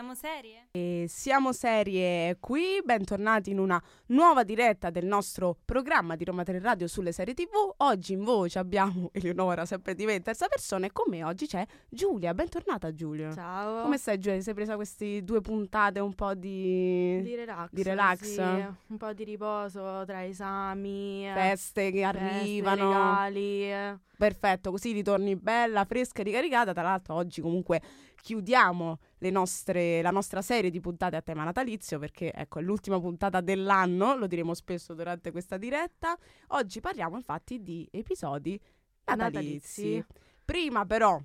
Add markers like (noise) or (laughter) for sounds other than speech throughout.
siamo serie? E siamo serie qui, bentornati in una nuova diretta del nostro programma di Roma 3 Radio sulle serie TV. Oggi in voce abbiamo (laughs) Eleonora, sempre di me, terza persona, e con me oggi c'è Giulia. Bentornata Giulia. Ciao. Come stai Giulia? Ti sei presa queste due puntate un po' di... Di relax. Di relax? Sì, un po' di riposo tra esami, eh, feste che feste, arrivano. regali. eh. Perfetto, così ritorni bella, fresca e ricaricata. Tra l'altro oggi comunque chiudiamo nostre- la nostra serie di puntate a tema natalizio perché ecco è l'ultima puntata dell'anno, lo diremo spesso durante questa diretta. Oggi parliamo infatti di episodi natalizi. Natalizi. Prima però,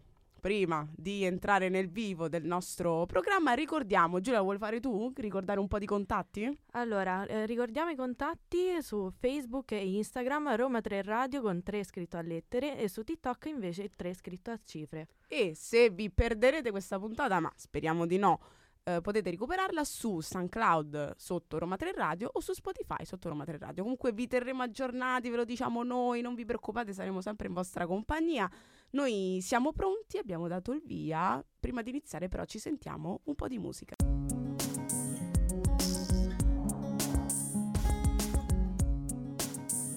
prima di entrare nel vivo del nostro programma, ricordiamo, Giulia vuoi fare tu? Ricordare un po' di contatti? Allora, eh, ricordiamo i contatti su Facebook e Instagram Roma 3 Radio con 3 scritto a lettere e su TikTok invece 3 scritto a cifre. E se vi perderete questa puntata, ma speriamo di no, eh, potete recuperarla su SoundCloud sotto Roma 3 Radio o su Spotify sotto Roma 3 Radio. Comunque vi terremo aggiornati, ve lo diciamo noi, non vi preoccupate, saremo sempre in vostra compagnia. Noi siamo pronti, abbiamo dato il via. Prima di iniziare però ci sentiamo un po' di musica.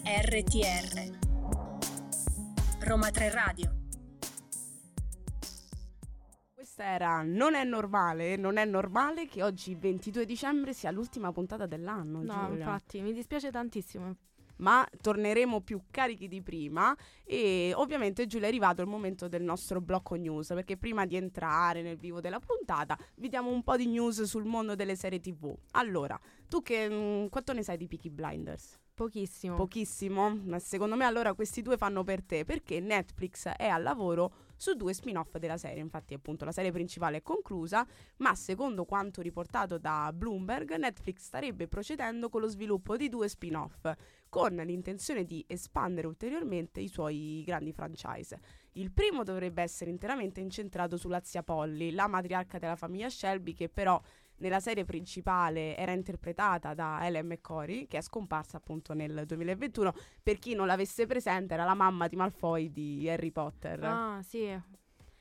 RTR Roma 3 Radio. Questa era Non è normale, non è normale che oggi 22 dicembre sia l'ultima puntata dell'anno. No, Giulia. infatti, mi dispiace tantissimo. Ma torneremo più carichi di prima e ovviamente Giulia è arrivato il momento del nostro blocco news perché prima di entrare nel vivo della puntata vi diamo un po' di news sul mondo delle serie tv allora tu che mm, quanto ne sai di Peaky Blinders? Pochissimo. Pochissimo, ma secondo me allora questi due fanno per te perché Netflix è al lavoro su due spin-off della serie, infatti appunto la serie principale è conclusa, ma secondo quanto riportato da Bloomberg, Netflix starebbe procedendo con lo sviluppo di due spin-off con l'intenzione di espandere ulteriormente i suoi grandi franchise. Il primo dovrebbe essere interamente incentrato sulla zia Polly, la matriarca della famiglia Shelby che però nella serie principale era interpretata da Ellen McCory, che è scomparsa appunto nel 2021. Per chi non l'avesse presente, era la mamma di Malfoy di Harry Potter. Ah, sì.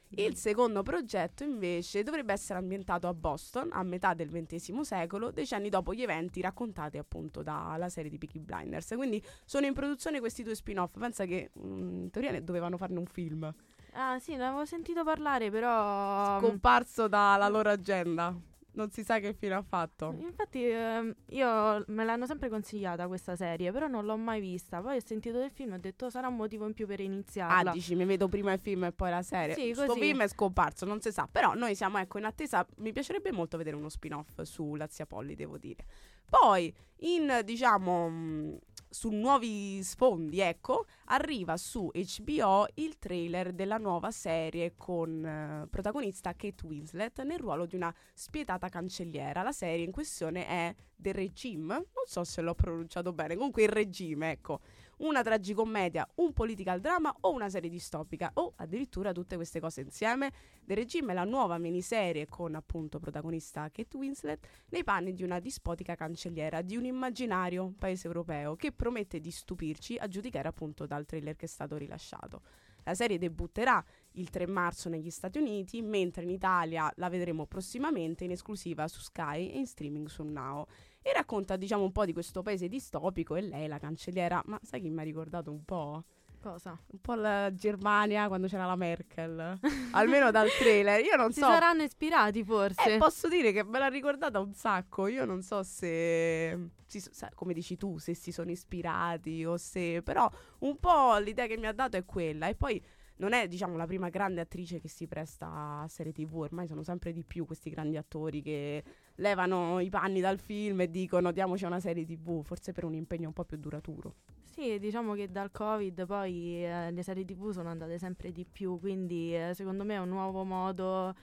Il secondo progetto invece dovrebbe essere ambientato a Boston a metà del XX secolo, decenni dopo gli eventi raccontati appunto dalla serie di Peaky Blinders. Quindi sono in produzione questi due spin-off. Pensa che mm, in teoria ne dovevano farne un film, Ah, sì, ne avevo sentito parlare, però... scomparso dalla loro agenda. Non si sa che fine ha fatto. Infatti ehm, io me l'hanno sempre consigliata questa serie, però non l'ho mai vista. Poi ho sentito del film e ho detto sarà un motivo in più per iniziarla. Ah, dici, mi vedo prima il film e poi la serie. Sì, Sto così. film è scomparso, non si sa. Però noi siamo, ecco, in attesa. Mi piacerebbe molto vedere uno spin-off sulla zia Polly, devo dire. Poi, in, diciamo, mh, su nuovi sfondi, ecco, arriva su HBO il trailer della nuova serie con eh, protagonista Kate Winslet nel ruolo di una spietata cancelliera. La serie in questione è The Regime, non so se l'ho pronunciato bene, comunque il regime, ecco una tragicommedia, un political drama o una serie distopica o addirittura tutte queste cose insieme. The Regime è la nuova miniserie con appunto protagonista Kate Winslet nei panni di una dispotica cancelliera di un immaginario paese europeo che promette di stupirci a giudicare appunto dal trailer che è stato rilasciato. La serie debutterà il 3 marzo negli Stati Uniti, mentre in Italia la vedremo prossimamente in esclusiva su Sky e in streaming su Now e racconta diciamo un po' di questo paese distopico e lei la cancelliera, ma sai chi mi ha ricordato un po'? Cosa? Un po' la Germania quando c'era la Merkel, (laughs) almeno dal trailer, io non Si so. saranno ispirati forse. Eh, posso dire che me l'ha ricordata un sacco. Io non so se, si come dici tu, se si sono ispirati o se. Però un po' l'idea che mi ha dato è quella. E poi non è, diciamo, la prima grande attrice che si presta a serie TV. Ormai sono sempre di più questi grandi attori che levano i panni dal film e dicono diamoci una serie TV. Forse per un impegno un po' più duraturo. Sì, diciamo che dal Covid poi eh, le serie TV sono andate sempre di più, quindi eh, secondo me è un nuovo modo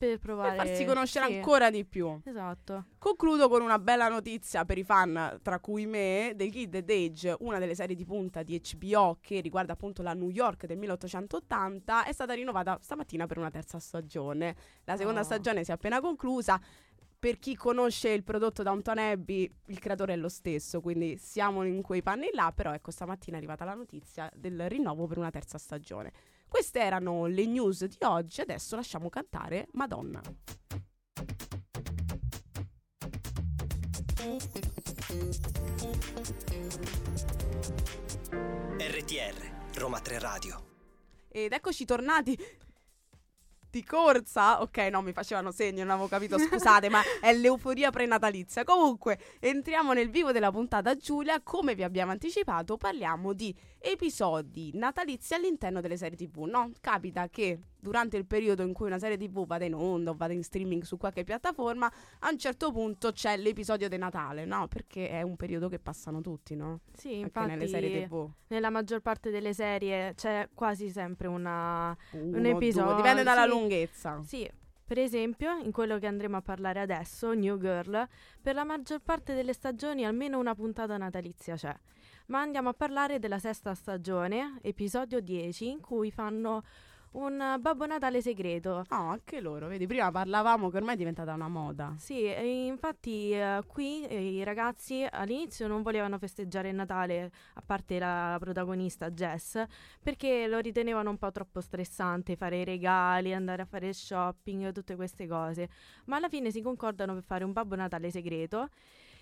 per provare... Per farsi conoscere sì, ancora di più. Esatto. Concludo con una bella notizia per i fan, tra cui me, The Kid and Age, una delle serie di punta di HBO che riguarda appunto la New York del 1880, è stata rinnovata stamattina per una terza stagione. La seconda Oh. stagione si è appena conclusa. Per chi conosce il prodotto Downton Abbey, il creatore è lo stesso, quindi siamo in quei panni là, però ecco stamattina è arrivata la notizia del rinnovo per una terza stagione. Queste erano le news di oggi, adesso lasciamo cantare Madonna. RTR Roma 3 Radio. Ed eccoci tornati di corsa. Ok, no, mi facevano segno, non avevo capito, scusate, ma (laughs) è l'euforia prenatalizia. Comunque, entriamo nel vivo della puntata Giulia, come vi abbiamo anticipato, parliamo di episodi natalizi all'interno delle serie TV, no? Capita che durante il periodo in cui una serie TV vada in onda o vada in streaming su qualche piattaforma, a un certo punto c'è l'episodio di Natale, no? Perché è un periodo che passano tutti, no? Sì, Anche infatti nelle serie TV. nella maggior parte delle serie c'è quasi sempre una... Uno, episodio, due, dipende dalla sì. lunghezza. Sì, per esempio, in quello che andremo a parlare adesso, New Girl, per la maggior parte delle stagioni almeno una puntata natalizia c'è. Ma andiamo a parlare della sesta stagione, episodio 10, in cui fanno un Babbo Natale segreto. No, anche loro, vedi, prima parlavamo che ormai è diventata una moda. Sì, infatti eh, qui eh, i ragazzi all'inizio non volevano festeggiare il Natale, a parte la protagonista Jess, perché lo ritenevano un po' troppo stressante fare i regali, andare a fare shopping, tutte queste cose. Ma alla fine si concordano per fare un Babbo Natale segreto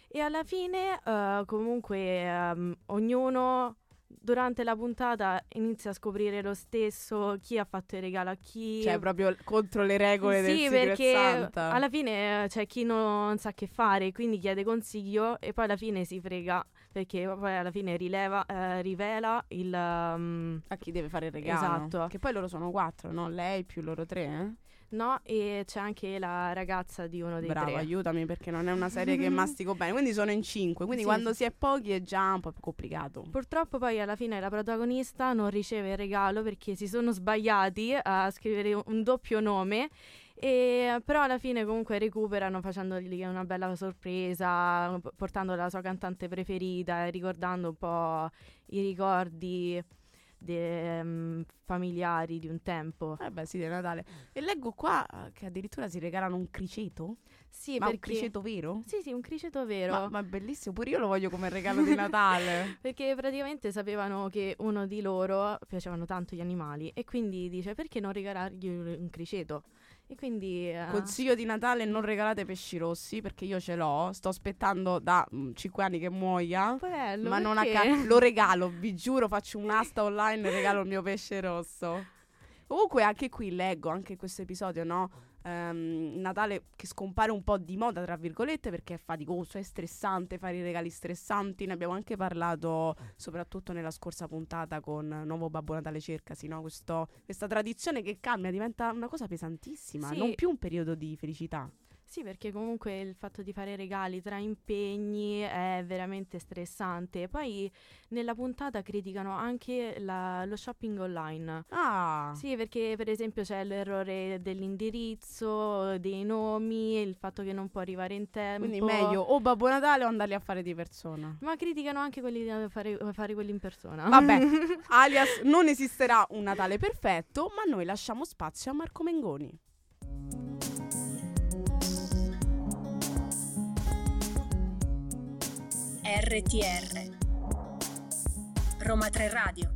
e alla fine eh, comunque ehm, ognuno durante la puntata inizia a scoprire lo stesso chi ha fatto il regalo a chi. Cioè, proprio contro le regole del Sì, perché Santa. alla fine c'è chi non sa che fare, quindi chiede consiglio e poi alla fine si frega perché poi alla fine rileva, eh, rivela il... um, A chi deve fare il regalo. Esatto. Che poi loro sono quattro, no? Lei più loro tre, eh? No, e c'è anche la ragazza di uno dei Bravo, tre. aiutami perché non è una serie che (laughs) mastico bene. Quindi sono in cinque. Quindi Sì, quando sì. si è pochi è già un po' più complicato. Purtroppo poi alla fine la protagonista non riceve il regalo perché si sono sbagliati a scrivere un doppio nome. E, però alla fine comunque recuperano facendogli una bella sorpresa, portando la sua cantante preferita ricordando un po' i ricordi de- mm, familiari di un tempo. Eh beh, sì, di Natale. E leggo qua eh, che addirittura si regalano un criceto. Sì, Ma un perché... criceto vero? Sì, sì, un criceto vero. Ma, ma è bellissimo, pure io lo voglio come regalo di (laughs) Natale. Perché praticamente sapevano che uno di loro piacevano tanto gli animali e quindi dice perché non regalargli un un criceto? E quindi... eh, Consiglio di Natale: non regalate pesci rossi perché io ce l'ho. Sto aspettando da 5 anni che muoia. Bello, Ma non a ca- lo regalo, vi giuro, faccio un'asta online e regalo il mio pesce rosso. Comunque anche qui leggo, anche questo episodio, no? Ehm, Natale che scompare un po' di moda, tra virgolette, perché è faticoso, è stressante fare i regali stressanti. Ne abbiamo anche parlato soprattutto nella scorsa puntata con Nuovo Babbo Natale Cercasi, no? Questo- questa tradizione che cambia, diventa una cosa pesantissima, Sì. non più un periodo di felicità. Sì, perché comunque il fatto di fare regali tra impegni è veramente stressante. Poi nella puntata criticano anche la- lo shopping online. Ah, Sì, perché per esempio c'è l'errore dell'indirizzo, dei nomi, il fatto che non può arrivare in tempo. quindi meglio o Babbo Natale o andarli a fare di persona. Ma criticano anche quelli da fare, fare quelli in persona. Vabbè, (laughs) alias non esisterà un Natale perfetto, ma noi lasciamo spazio a Marco Mengoni. RTR Roma 3 Radio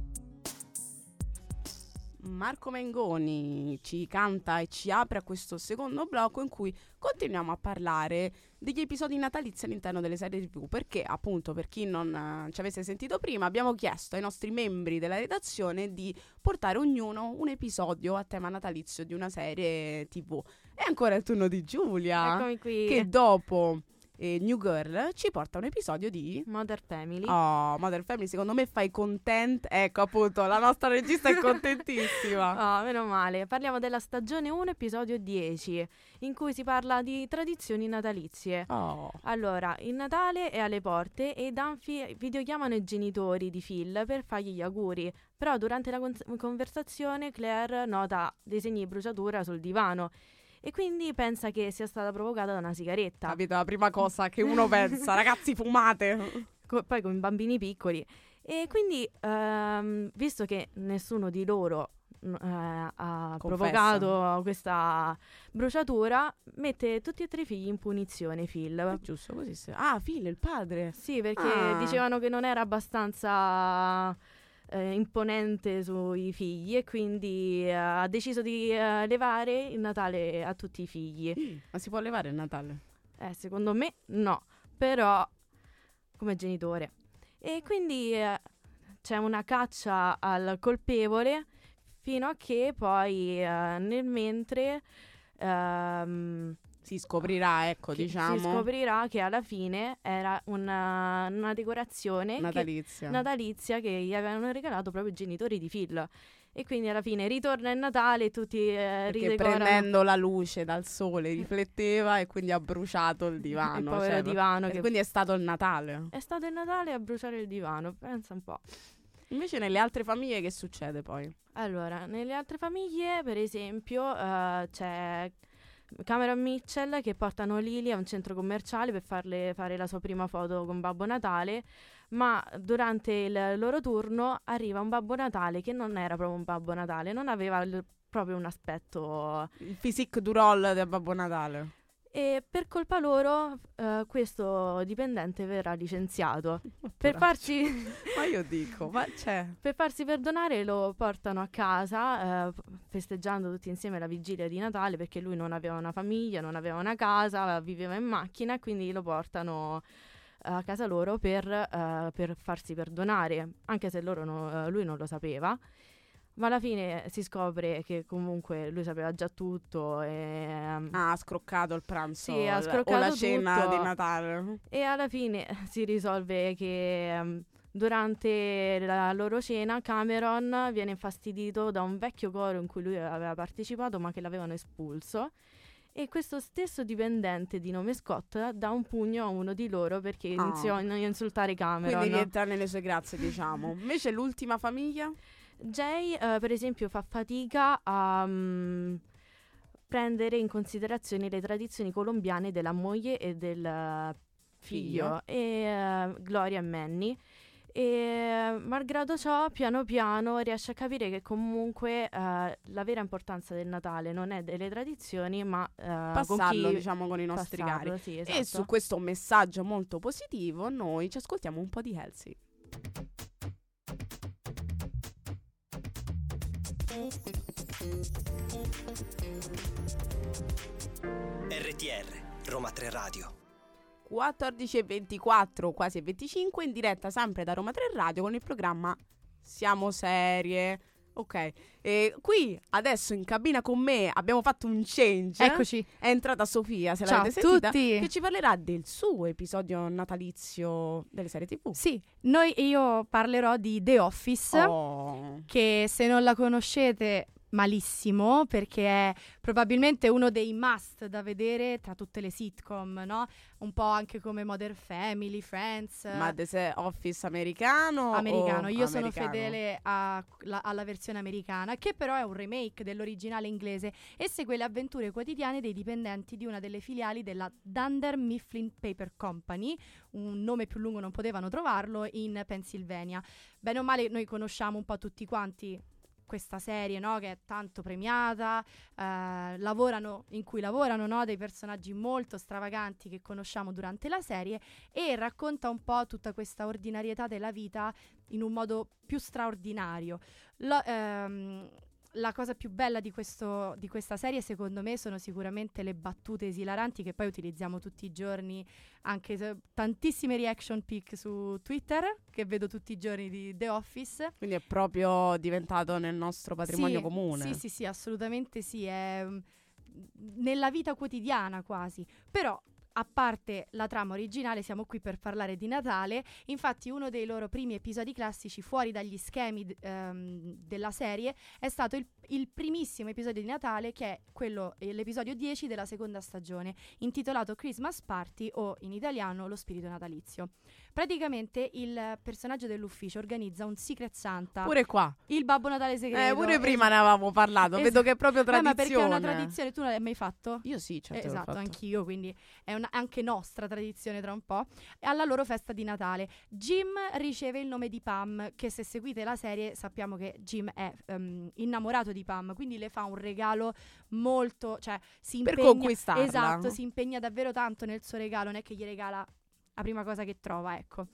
Marco Mengoni ci canta e ci apre a questo secondo blocco in cui continuiamo a parlare degli episodi natalizi all'interno delle serie TV perché appunto per chi non eh, ci avesse sentito prima abbiamo chiesto ai nostri membri della redazione di portare ognuno un episodio a tema natalizio di una serie TV. E ancora il turno di Giulia Eccomi qui. che dopo eh, New Girl ci porta un episodio di Mother Family. Oh, Mother Family, secondo me fai content. Ecco, appunto, la nostra regista è contentissima. (laughs) Oh, meno male. Parliamo della stagione 1, episodio 10, in cui si parla di tradizioni natalizie. Oh. Allora, il Natale è alle porte e Dunphy videochiamano i genitori di Phil per fargli gli auguri. Però durante la con- conversazione Claire nota dei segni di bruciatura sul divano e quindi pensa che sia stata provocata da una sigaretta. Capito? La prima cosa che uno pensa, (laughs) ragazzi, fumate. Co- poi con i bambini piccoli. E quindi, ehm, visto che nessuno di loro eh, ha Confessa. provocato questa bruciatura, mette tutti e tre i figli in punizione, Phil. È giusto così. se- Ah, Phil, il padre. Sì, perché Ah. dicevano che non era abbastanza eh, imponente sui figli e quindi eh, ha deciso di eh, levare il Natale a tutti i figli. Ma si può levare il Natale? Eh, secondo me no. però come genitore. E quindi eh, c'è una caccia al colpevole fino a che poi eh, nel mentre ehm, Si scoprirà, ecco, che diciamo, si scoprirà che alla fine era una, una decorazione che- natalizia. natalizia che gli avevano regalato proprio i genitori di Phil. E quindi alla fine ritorna il Natale e tutti eh, ridecorano prendendo la luce dal sole rifletteva e quindi ha bruciato il divano. il povero cioè, divano. Che quindi è stato il Natale. È stato il Natale a bruciare il divano, pensa un po'. Invece nelle altre famiglie che succede poi? Allora, nelle altre famiglie, per esempio, eh, c'è Cameron Mitchell che portano Lily a un centro commerciale per farle fare la sua prima foto con Babbo Natale, ma durante il loro turno arriva un Babbo Natale che non era proprio un Babbo Natale, non aveva il- proprio un aspetto Il physique du roll del Babbo Natale. E per colpa loro eh, questo dipendente verrà licenziato. (laughs) Per farsi (laughs) Ma io dico, ma c'è. Per farsi perdonare lo portano a casa eh, festeggiando tutti insieme la vigilia di Natale perché lui non aveva una famiglia, non aveva una casa, viveva in macchina e quindi lo portano a casa loro per, eh, per farsi perdonare, anche se loro no- eh, lui non lo sapeva. Ma alla fine si scopre che comunque lui sapeva già tutto e, Ah, ha scroccato il pranzo Sì, ha l- o scroccato la cena tutto. di Natale. e alla fine si risolve che ehm, durante la loro cena Cameron viene infastidito da un vecchio coro in cui lui aveva partecipato ma che l'avevano espulso e questo stesso dipendente di nome Scott dà un pugno a uno di loro perché Ah. iniziò a insultare Cameron. Quindi rientra nelle sue grazie, diciamo. Invece l'ultima famiglia? Jay, eh, per esempio, fa fatica a mm, prendere in considerazione le tradizioni colombiane della moglie e del eh, figlio, Figlio. e eh, Gloria e Manny. E malgrado ciò, piano piano riesce a capire che comunque eh, la vera importanza del Natale non è delle tradizioni, ma eh, con Passarlo, chi diciamo, con i nostri passarlo, cari. sì, E esatto. su questo messaggio molto positivo noi ci ascoltiamo un po' di Halsey. RTR, Roma 3 Radio. 14 e 24, quasi e 25, in diretta sempre da Roma 3 Radio con il programma Siamo Serie. Ok, e qui adesso in cabina con me abbiamo fatto un change. Eccoci. È entrata Sofia, se Ciao l'avete sentita, tutti. che ci parlerà del suo episodio natalizio delle serie TV. Sì, noi io parlerò di The Office, Oh. che se non la conoscete malissimo perché è probabilmente uno dei must da vedere tra tutte le sitcom, no? Un po' anche come Modern Family, Friends. Ma The Se- Office americano? Americano, io sono americano? fedele a- la- alla versione americana, che però è un remake dell'originale inglese e segue le avventure quotidiane dei dipendenti di una delle filiali della Dunder Mifflin Paper Company, un nome più lungo non potevano trovarlo, in Pennsylvania. Bene o male noi conosciamo un po' tutti quanti questa serie, no? Che è tanto premiata, eh, lavorano, in cui lavorano, no? Dei personaggi molto stravaganti che conosciamo durante la serie e racconta un po' tutta questa ordinarietà della vita in un modo più straordinario. Lo- ehm, la cosa più bella di, questo- di questa serie, secondo me, sono sicuramente le battute esilaranti che poi utilizziamo tutti i giorni, anche se- tantissime reaction pic su Twitter, che vedo tutti i giorni di The Office. Quindi è proprio diventato nel nostro patrimonio Sì, comune. Sì, sì, sì, assolutamente sì, è mm, nella vita quotidiana quasi. Però a parte la trama originale, siamo qui per parlare di Natale. Infatti, uno dei loro primi episodi classici fuori dagli schemi d- ehm, della serie è stato il, il primissimo episodio di Natale, che è quello, eh, l'episodio 10 della seconda stagione, intitolato Christmas Party o in italiano Lo spirito natalizio. Praticamente il personaggio dell'ufficio organizza un Secret Santa, Pure qua. il Babbo Natale segreto. Eh, pure prima es- ne avevamo parlato. es- Vedo che è proprio tradizione. ma perché è una tradizione, tu non l'hai mai fatto? Io sì, certo. Eh, esatto, anch'io, quindi è una- anche nostra tradizione tra un po'. Alla loro festa di Natale. Jim riceve il nome di Pam, che se seguite la serie sappiamo che Jim è ehm, innamorato di Pam, quindi le fa un regalo molto, cioè si Per impegna conquistarla. Esatto, si impegna davvero tanto nel suo regalo, non è che gli regala la prima cosa che trova, ecco.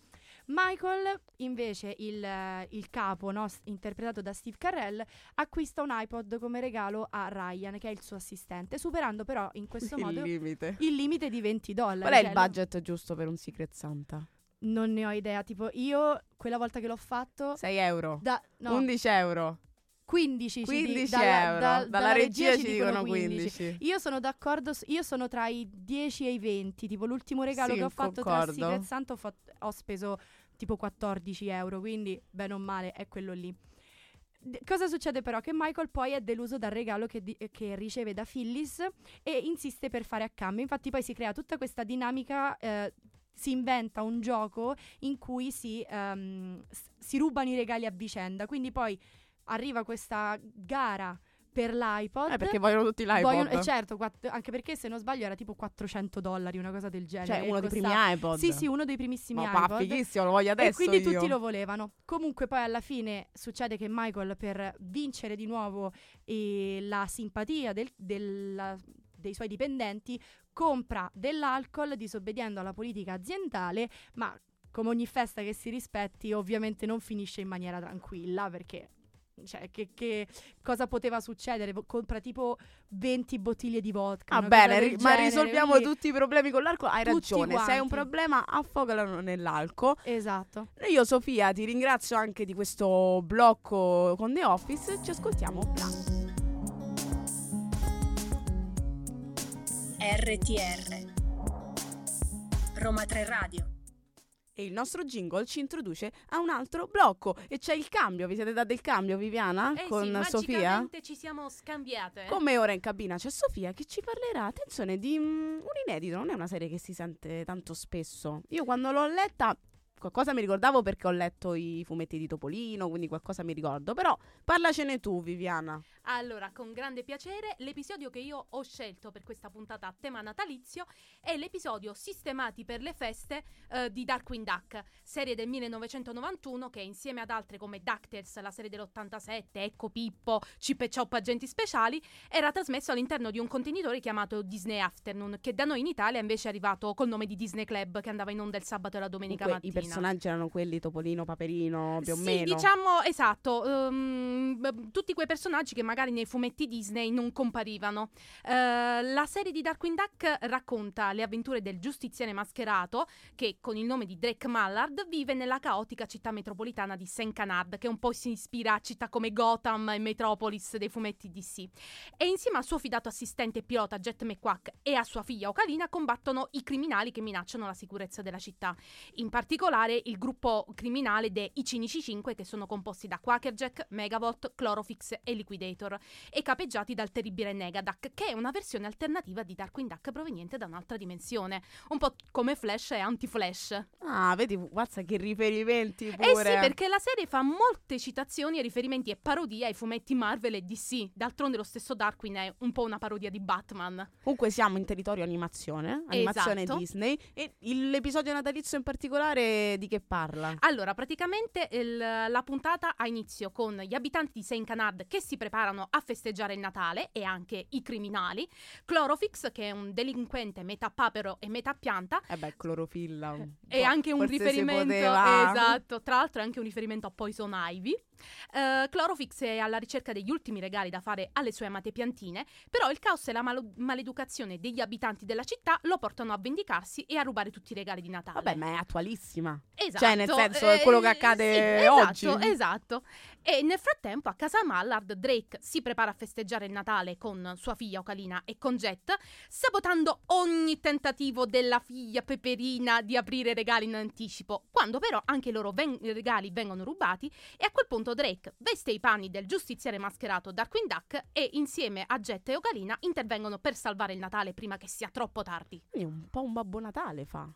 Michael, invece, il, il capo, no, interpretato da Steve Carell, acquista un iPod come regalo a Ryan, che è il suo assistente, superando però in questo il modo limite. il limite di 20 dollari. Qual è il cioè, budget giusto per un Secret Santa? Non ne ho idea. Tipo, io quella volta che l'ho fatto. 6 euro. Da, no, 11 euro. 15, ci di- 15 dalla- euro. da- Dalla, regia ci dicono 15. Io sono d'accordo, io sono tra i 10 e i 20, tipo l'ultimo regalo Sì, che ho fatto concordo. tra Secret Santa ho, fatto- ho speso tipo 14 euro, quindi bene o male è quello lì. D- cosa succede però? Che Michael poi è deluso dal regalo che, di- che riceve da Phyllis e insiste per fare a cambio. Infatti poi si crea tutta questa dinamica, eh, si inventa un gioco in cui si, ehm, s- si rubano i regali a vicenda. Quindi poi arriva questa gara per l'iPod. Eh, perché vogliono tutti l'iPod. Vogliono- eh, certo, quatt- anche perché se non sbaglio era tipo 400 dollari, una cosa del genere. Cioè, uno dei Costa- primi iPod. Sì, sì, uno dei primissimi Ma iPod. fighissimo, lo voglio adesso e quindi io. tutti lo volevano. Comunque poi alla fine succede che Michael per vincere di nuovo eh, la simpatia del- della- dei suoi dipendenti compra dell'alcol disobbediendo alla politica aziendale, ma come ogni festa che si rispetti ovviamente non finisce in maniera tranquilla perché... Cioè, che, che cosa poteva succedere? Compra tipo 20 bottiglie di vodka. Cosa bene, ri- ma risolviamo quindi- tutti i problemi con l'alcol. Hai Tutti ragione. Se hai un quanti. problema, affogalo nell'alcol. Esatto. Io, Sofia, ti ringrazio anche di questo blocco con The Office. Ci ascoltiamo. Bla. RTR Roma 3 Radio E il nostro jingle ci introduce a un altro blocco. E c'è il cambio. Vi siete dati il cambio, Viviana? Eh con sì, Sofia? ci siamo scambiate. Come ora in cabina c'è Sofia che ci parlerà, attenzione, di mm, un inedito, non è una serie che si sente tanto spesso. Io quando l'ho letta, qualcosa mi ricordavo perché ho letto i fumetti di Topolino, quindi qualcosa mi ricordo, però parlacene tu Viviana. Allora, con grande piacere, l'episodio che io ho scelto per questa puntata a tema natalizio è l'episodio Sistemati per le feste eh, di Darkwing Duck, serie del 1991 che insieme ad altre come DuckTales, la serie dell'87, Ecco Pippo, Chip e Chop Agenti Speciali, era trasmesso all'interno di un contenitore chiamato Disney Afternoon, che da noi in Italia invece è arrivato col nome di Disney Club, che andava in onda il sabato e la domenica Comunque, I mattina. Personaggi erano quelli Topolino, Paperino, più o sì, meno. diciamo esatto, b- tutti quei personaggi che magari nei fumetti Disney non comparivano. Eh, la serie di Darkwing Duck racconta le avventure del giustiziere mascherato che con il nome di Drake Mallard vive nella caotica città metropolitana di St. Canard, che un po' si ispira a città come Gotham e Metropolis dei fumetti DC. E insieme al suo fidato assistente pilota Jet McQuack e a sua figlia Ocalina combattono i criminali che minacciano la sicurezza della città. In particolare il gruppo criminale dei Cinici 5 che sono composti da Quackerjack, Megavolt, Chlorofix e Liquidator e capeggiati dal terribile Negaduck che è una versione alternativa di Darkwing Duck proveniente da un'altra dimensione, un po' come Flash e Anti-Flash. Ah, vedi, guarda che riferimenti Eh pure. sì, perché la serie fa molte citazioni e riferimenti e parodie ai fumetti Marvel e DC. D'altronde lo stesso Darkwing è un po' una parodia di Batman. Comunque siamo in territorio animazione, animazione Esatto. Disney e l'episodio natalizio in particolare di che parla? Allora, praticamente il- la puntata ha inizio con gli abitanti di Saint Canard che si preparano a festeggiare il Natale e anche i criminali. Chlorofix, che è un delinquente metà papero e metà pianta. Eh beh, clorofilla. (laughs) E po'. anche un riferimento, esatto, tra l'altro è anche un riferimento a Poison Ivy. Eh, Chlorofix è alla ricerca degli ultimi regali da fare alle sue amate piantine, però il caos e la malo- maleducazione degli abitanti della città lo portano a vendicarsi e a rubare tutti i regali di Natale. Vabbè, ma è attualissima. Esatto. Cioè, nel senso, è quello che accade sì, oggi. Esatto, esatto. E nel frattempo a casa Mallard Drake si prepara a festeggiare il Natale con sua figlia Ocalina e con Jet, sabotando ogni tentativo della figlia Peperina di aprire regali in anticipo, quando però anche i loro ven- regali vengono rubati e a quel punto Drake veste i panni del giustiziere mascherato Darkwing Duck e insieme a Jet e Ocalina intervengono per salvare il Natale prima che sia troppo tardi. Quindi un po' un Babbo Natale fa.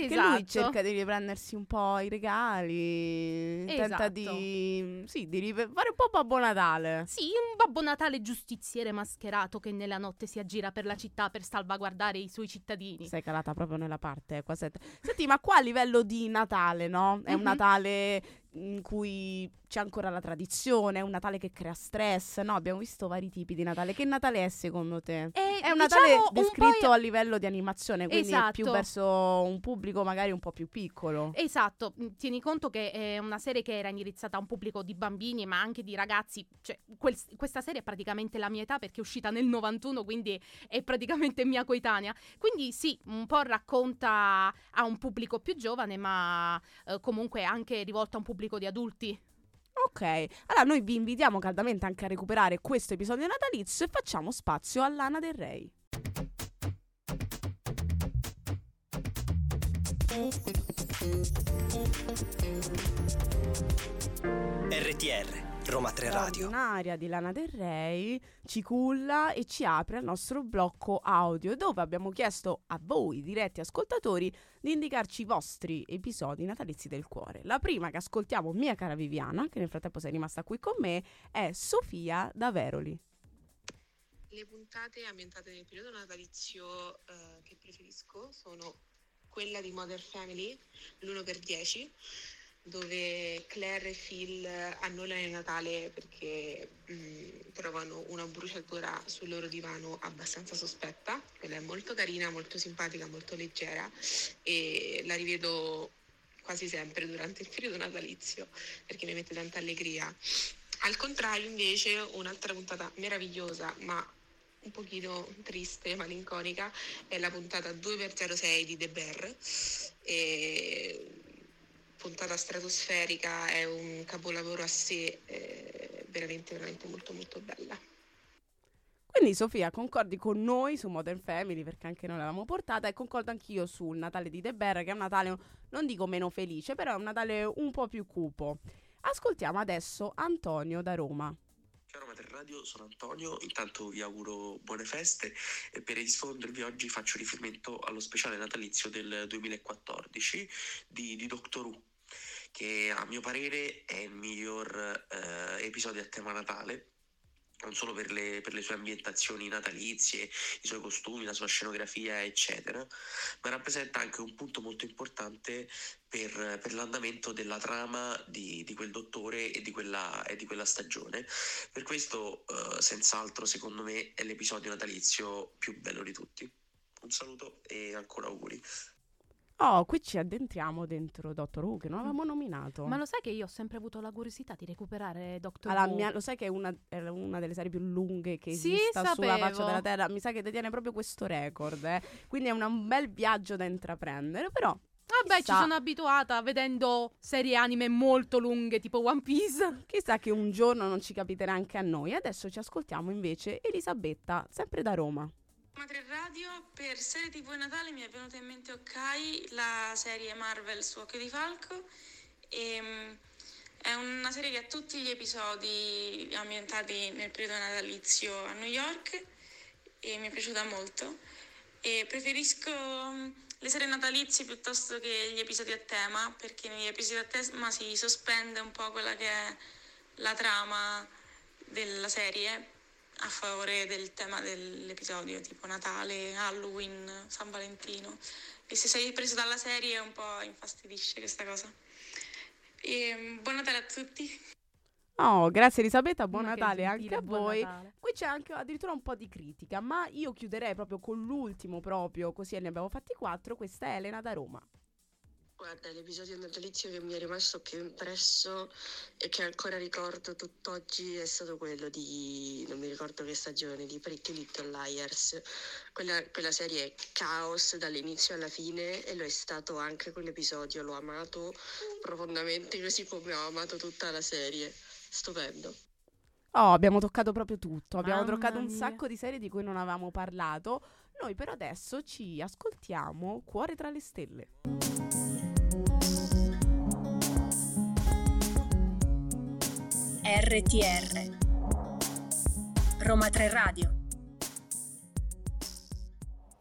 Esatto. Che lui cerca di riprendersi un po' i regali. Tenta Esatto. di. Sì, di ripe- fare un po' Babbo Natale. Sì, un Babbo Natale giustiziere mascherato che nella notte si aggira per la città per salvaguardare i suoi cittadini. Sei calata proprio nella parte. eh, qua sette. Senti, ma qua a livello di Natale, no? È un Mhm. Natale in cui c'è ancora la tradizione, è un Natale che crea stress, no? Abbiamo visto vari tipi di Natale. Che Natale è secondo te? E È un Natale diciamo un descritto a livello di animazione, quindi Esatto. più verso un pubblico magari un po' più piccolo. Esatto, mm, tieni conto che è una serie che era indirizzata a un pubblico di bambini, ma anche di ragazzi. Cioè, quel- questa serie è praticamente la mia età perché è uscita nel 91, quindi è praticamente mia coetanea. Quindi sì, un po' racconta a un pubblico più giovane, ma eh, comunque anche rivolta a un pubblico di adulti. Ok, allora noi vi invitiamo caldamente anche a recuperare questo episodio natalizio e facciamo spazio a Lana del Rey. RTR, Roma 3 Radio. Straordinaria di Lana Del Rey ci culla e ci apre al nostro blocco audio dove abbiamo chiesto a voi diretti ascoltatori di indicarci i vostri episodi natalizi del cuore. La prima che ascoltiamo, mia cara Viviana, che nel frattempo sei rimasta qui con me, è Sofia da Veroli. Le puntate ambientate nel periodo natalizio eh, che preferisco sono quella di Modern Family, l'1x10, dove Claire e Phil annullano il Natale perché mh, trovano una bruciatura sul loro divano abbastanza sospetta. Quella è molto carina, molto simpatica, molto leggera e la rivedo quasi sempre durante il periodo natalizio perché mi mette tanta allegria. Al contrario, invece, un'altra puntata meravigliosa, ma un pochino triste, malinconica, è la puntata 2x06 di The Bear. E puntata stratosferica, è un capolavoro a sé, eh, veramente, veramente molto molto bella. Quindi Sofia, concordi con noi su Modern Family perché anche noi l'avevamo portata e concordo anch'io sul Natale di The Bear che è un Natale, non dico meno felice, però è un Natale un po' più cupo. Ascoltiamo adesso Antonio da Roma. Ciao Roma 3 Radio, sono Antonio, intanto vi auguro buone feste e per rispondervi oggi faccio riferimento allo speciale natalizio del 2014 di, di Doctor Who, che a mio parere è il miglior eh, episodio a tema Natale, non solo per le, per le sue ambientazioni natalizie, i suoi costumi, la sua scenografia, eccetera, ma rappresenta anche un punto molto importante per, per l'andamento della trama di, di quel dottore e di quella, e di quella stagione. Per questo, eh, senz'altro, secondo me, è l'episodio natalizio più bello di tutti. Un saluto e ancora auguri. Oh, qui ci addentriamo dentro Doctor Who che non avevamo nominato. Ma lo sai che io ho sempre avuto la curiosità di recuperare Doctor Allora, Who? mia- lo sai che è una, è una delle serie più lunghe che Sì, esista sulla sapevo. faccia della Terra. Mi sa che detiene proprio questo record, eh. Quindi è una- un bel viaggio da intraprendere, però... Vabbè, ci chissà- sono abituata vedendo serie anime molto lunghe tipo One Piece. Chissà che un giorno non ci capiterà anche a noi. Adesso ci ascoltiamo invece Elisabetta, sempre da Roma. Madre Radio, per serie TV Natale mi è venuta in mente Ok, la serie Marvel su Occhio di Falco. E, mm, è una serie che ha tutti gli episodi ambientati nel periodo natalizio a New York e mi è piaciuta molto. E preferisco mm, le serie natalizie piuttosto che gli episodi a tema, perché negli episodi a tema si sospende un po' quella che è la trama della serie a favore del tema dell'episodio, tipo Natale, Halloween, San Valentino. E se sei preso dalla serie un po' infastidisce questa cosa. E, buon Natale a tutti! Oh, grazie Elisabetta, buon Natale gentile, anche a voi. Natale. Qui c'è anche addirittura un po' di critica, ma io chiuderei proprio con l'ultimo proprio, così ne abbiamo fatti quattro. Questa è Elena da Roma. Guarda, l'episodio natalizio che mi è rimasto più impresso e che ancora ricordo tutt'oggi è stato quello di, non mi ricordo che stagione, di Pretty Little Liars. Quella, quella serie è caos dall'inizio alla fine e lo è stato anche quell'episodio, l'ho amato profondamente così come ho amato tutta la serie. Stupendo. Oh, abbiamo toccato proprio tutto. Abbiamo Mamma toccato un mia. sacco di serie di cui non avevamo parlato. Noi per adesso ci ascoltiamo Cuore tra le stelle. RTR Roma 3 Radio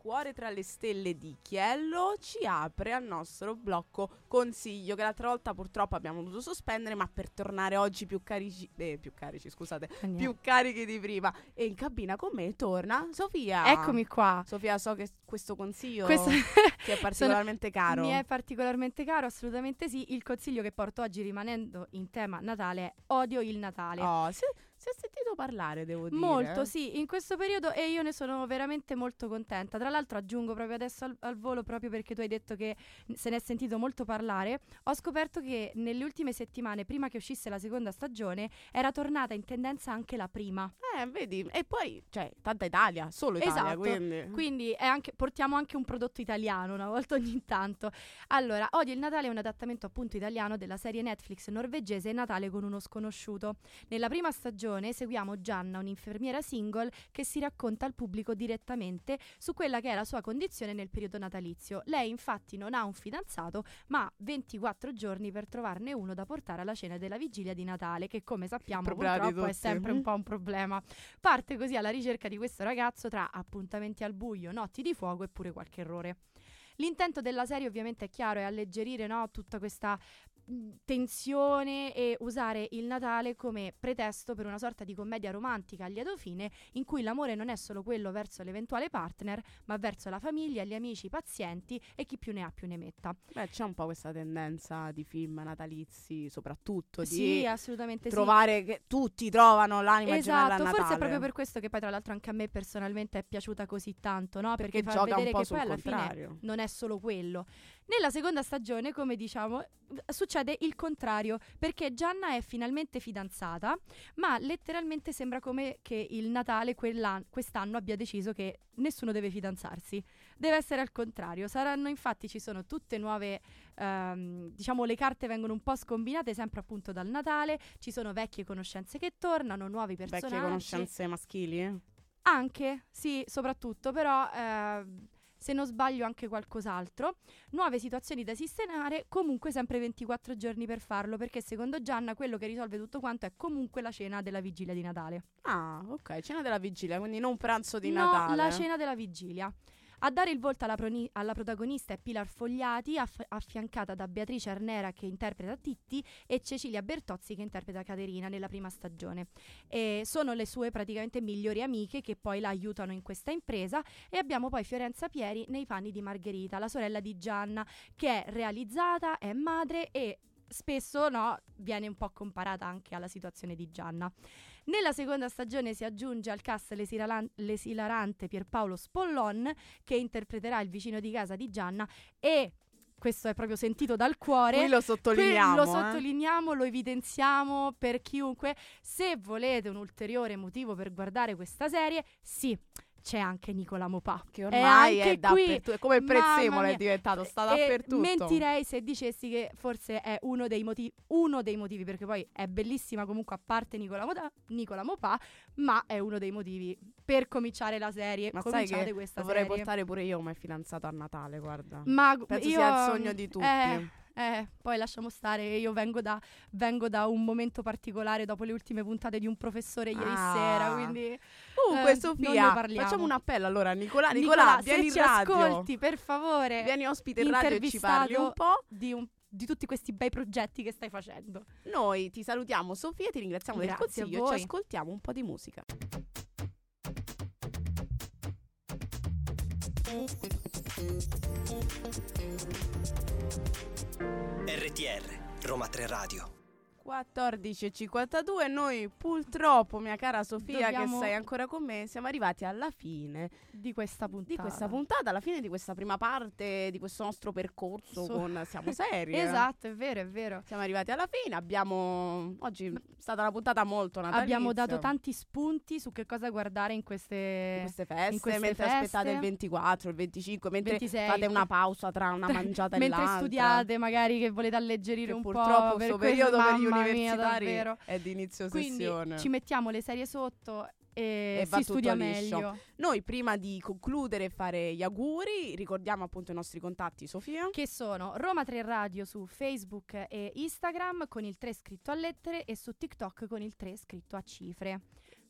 Cuore tra le stelle di Chiello ci apre al nostro blocco consiglio che l'altra volta purtroppo abbiamo dovuto sospendere ma per tornare oggi più carici, eh, più carici scusate, più carichi di prima e in cabina con me torna Sofia. Eccomi qua. Sofia, so che questo consiglio Questo- (laughs) ti è (laughs) particolarmente caro. Mi è particolarmente caro, assolutamente sì. Il consiglio che porto oggi rimanendo in tema Natale è odio il Natale. Oh, è sentito parlare, devo dire. Molto, sì, in questo periodo e io ne sono veramente molto contenta. Tra l'altro aggiungo proprio adesso al, al volo, proprio perché tu hai detto che se ne è sentito molto parlare, ho scoperto che nelle ultime settimane, prima che uscisse la seconda stagione, era tornata in tendenza anche la prima. Eh, vedi, e poi, cioè, tanta Italia, solo Italia, Esatto, quindi... Quindi è anche- portiamo anche un prodotto italiano una volta ogni tanto. Allora, Odio il Natale è un adattamento appunto italiano della serie Netflix norvegese Natale con uno sconosciuto. Nella prima stagione seguiamo Gianna, un'infermiera single che si racconta al pubblico direttamente su quella che è la sua condizione nel periodo natalizio. Lei infatti non ha un fidanzato, ma ha 24 giorni per trovarne uno da portare alla cena della vigilia di Natale, che come sappiamo problema purtroppo è sempre un po' un problema. Parte così alla ricerca di questo ragazzo tra appuntamenti al buio, notti di fuoco e pure qualche errore. L'intento della serie ovviamente è chiaro, è alleggerire no, tutta questa tensione e usare il Natale come pretesto per una sorta di commedia romantica a lieto fine in cui l'amore non è solo quello verso l'eventuale partner, ma verso la famiglia, gli amici, i pazienti e chi più ne ha più ne metta. Beh, c'è un po' questa tendenza di film natalizi, soprattutto di Sì, assolutamente sì. trovare che tutti trovano l'anima gemella Esatto, Natale. forse è proprio per questo che poi tra l'altro anche a me personalmente è piaciuta così tanto, no? perché fa gioca un vedere po' che poi alla fine contrario. non è solo quello. Nella seconda stagione, come diciamo, succede il contrario, perché Gianna è finalmente fidanzata, ma letteralmente sembra come che il Natale quest'anno abbia deciso che nessuno deve fidanzarsi. Deve essere al contrario. Saranno infatti ci sono tutte nuove ehm, diciamo le carte vengono un po' scombinate sempre appunto dal Natale, ci sono vecchie conoscenze che tornano, nuovi personaggi. Vecchie conoscenze maschili? Anche, sì, soprattutto, però eh, se non sbaglio anche qualcos'altro. Nuove situazioni da sistemare, comunque sempre 24 giorni per farlo, perché secondo Gianna quello che risolve tutto quanto è comunque la cena della vigilia di Natale. Ah, ok, cena della vigilia, quindi non pranzo di no, Natale. la cena della vigilia. A dare il volto alla, proni- alla protagonista è Pilar Fogliati, aff- affiancata da Beatrice Arnera che interpreta Titti e Cecilia Bertozzi che interpreta Caterina nella prima stagione. E sono le sue praticamente migliori amiche che poi la aiutano in questa impresa e abbiamo poi Fiorenza Pieri nei panni di Margherita, la sorella di Gianna, che è realizzata, è madre e spesso no, viene un po' comparata anche alla situazione di Gianna. Nella seconda stagione si aggiunge al cast l'esiralan- l'esilarante Pierpaolo Spollon che interpreterà il vicino di casa di Gianna e questo è proprio sentito dal cuore. Qui lo Qui sottolineiamo. lo eh. sottolineiamo, lo evidenziamo per chiunque. Se volete un ulteriore motivo per guardare questa serie, sì, c'è anche Nicola Mopà. Che ormai è dappertutto, è come il prezzemolo è diventato, sta dappertutto. Mentirei se dicessi che forse è uno dei, motivi, uno dei motivi, perché poi è bellissima comunque a parte Nicola, Moda- Nicola Mopà, ma è uno dei motivi per cominciare la serie. Ma sai cominciate che questa vorrei serie. portare pure io come fidanzato a Natale, guarda. Ma Penso io, sia il sogno di tutti. Eh, eh, poi lasciamo stare, io vengo da, vengo da un momento particolare dopo le ultime puntate di un professore ieri Ah. sera, quindi... Comunque, eh, Sofia, facciamo un appello allora a Nicola. Nicola, Nicola, se vieni in ci radio. ascolti, per favore, Vieni ospite in radio e ci parli un po'. di, un- di tutti questi bei progetti che stai facendo. Noi ti salutiamo, Sofia, ti ringraziamo del Grazie a consiglio e ci ascoltiamo un po' di musica. RTR, Roma 3 Radio. 14.52 noi purtroppo mia cara Sofia Dobbiamo- che sei ancora con me siamo arrivati alla fine Di questa puntata. di questa puntata alla fine di questa prima parte di questo nostro percorso So- con Siamo Serie (laughs) Esatto, è vero, è vero. siamo arrivati alla fine abbiamo oggi è stata una puntata molto natalizia Abbiamo dato tanti spunti su che cosa guardare in queste, in queste feste in queste mentre feste. aspettate il 24 il 25 mentre 26. fate una pausa tra una mangiata e (laughs) mentre l'altra studiate, magari che volete alleggerire che un purtroppo po' per questo questo- periodo per mia, universitari davvero. è di inizio Quindi sessione ci mettiamo le serie sotto e, E va si studia liscio. meglio. Noi prima di concludere e fare gli auguri ricordiamo appunto i nostri contatti Sofia. Che sono Roma 3 Radio su Facebook e Instagram con il 3 scritto a lettere e su TikTok con il 3 scritto a cifre.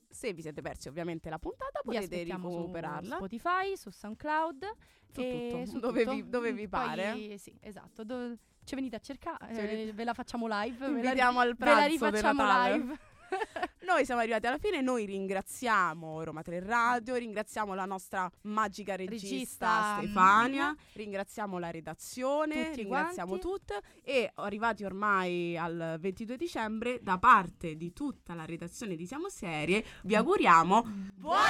Se vi siete persi ovviamente la puntata Vi potete aspettiamo su recuperarla Spotify, su SoundCloud. su e tutto, su dove, tutto. Vi, dove vi Poi, pare. Sì, esatto. do- ci venite a cercare, eh, ve la facciamo live. ve la- Invitiamo al ve la pranzo rifacciamo live. (laughs) Noi siamo arrivati alla fine, noi ringraziamo Roma 3 Radio, ringraziamo la nostra magica regista, Regista, Stefania, mm, ringraziamo la redazione, Tutti ringraziamo tutte e arrivati ormai al 22 dicembre da parte di tutta la redazione di Siamo Serie vi auguriamo buone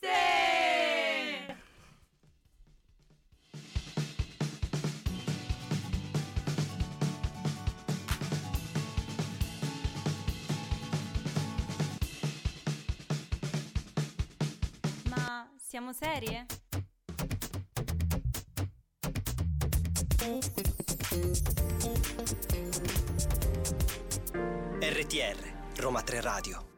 feste! Siamo serie? RTR, Roma 3 Radio.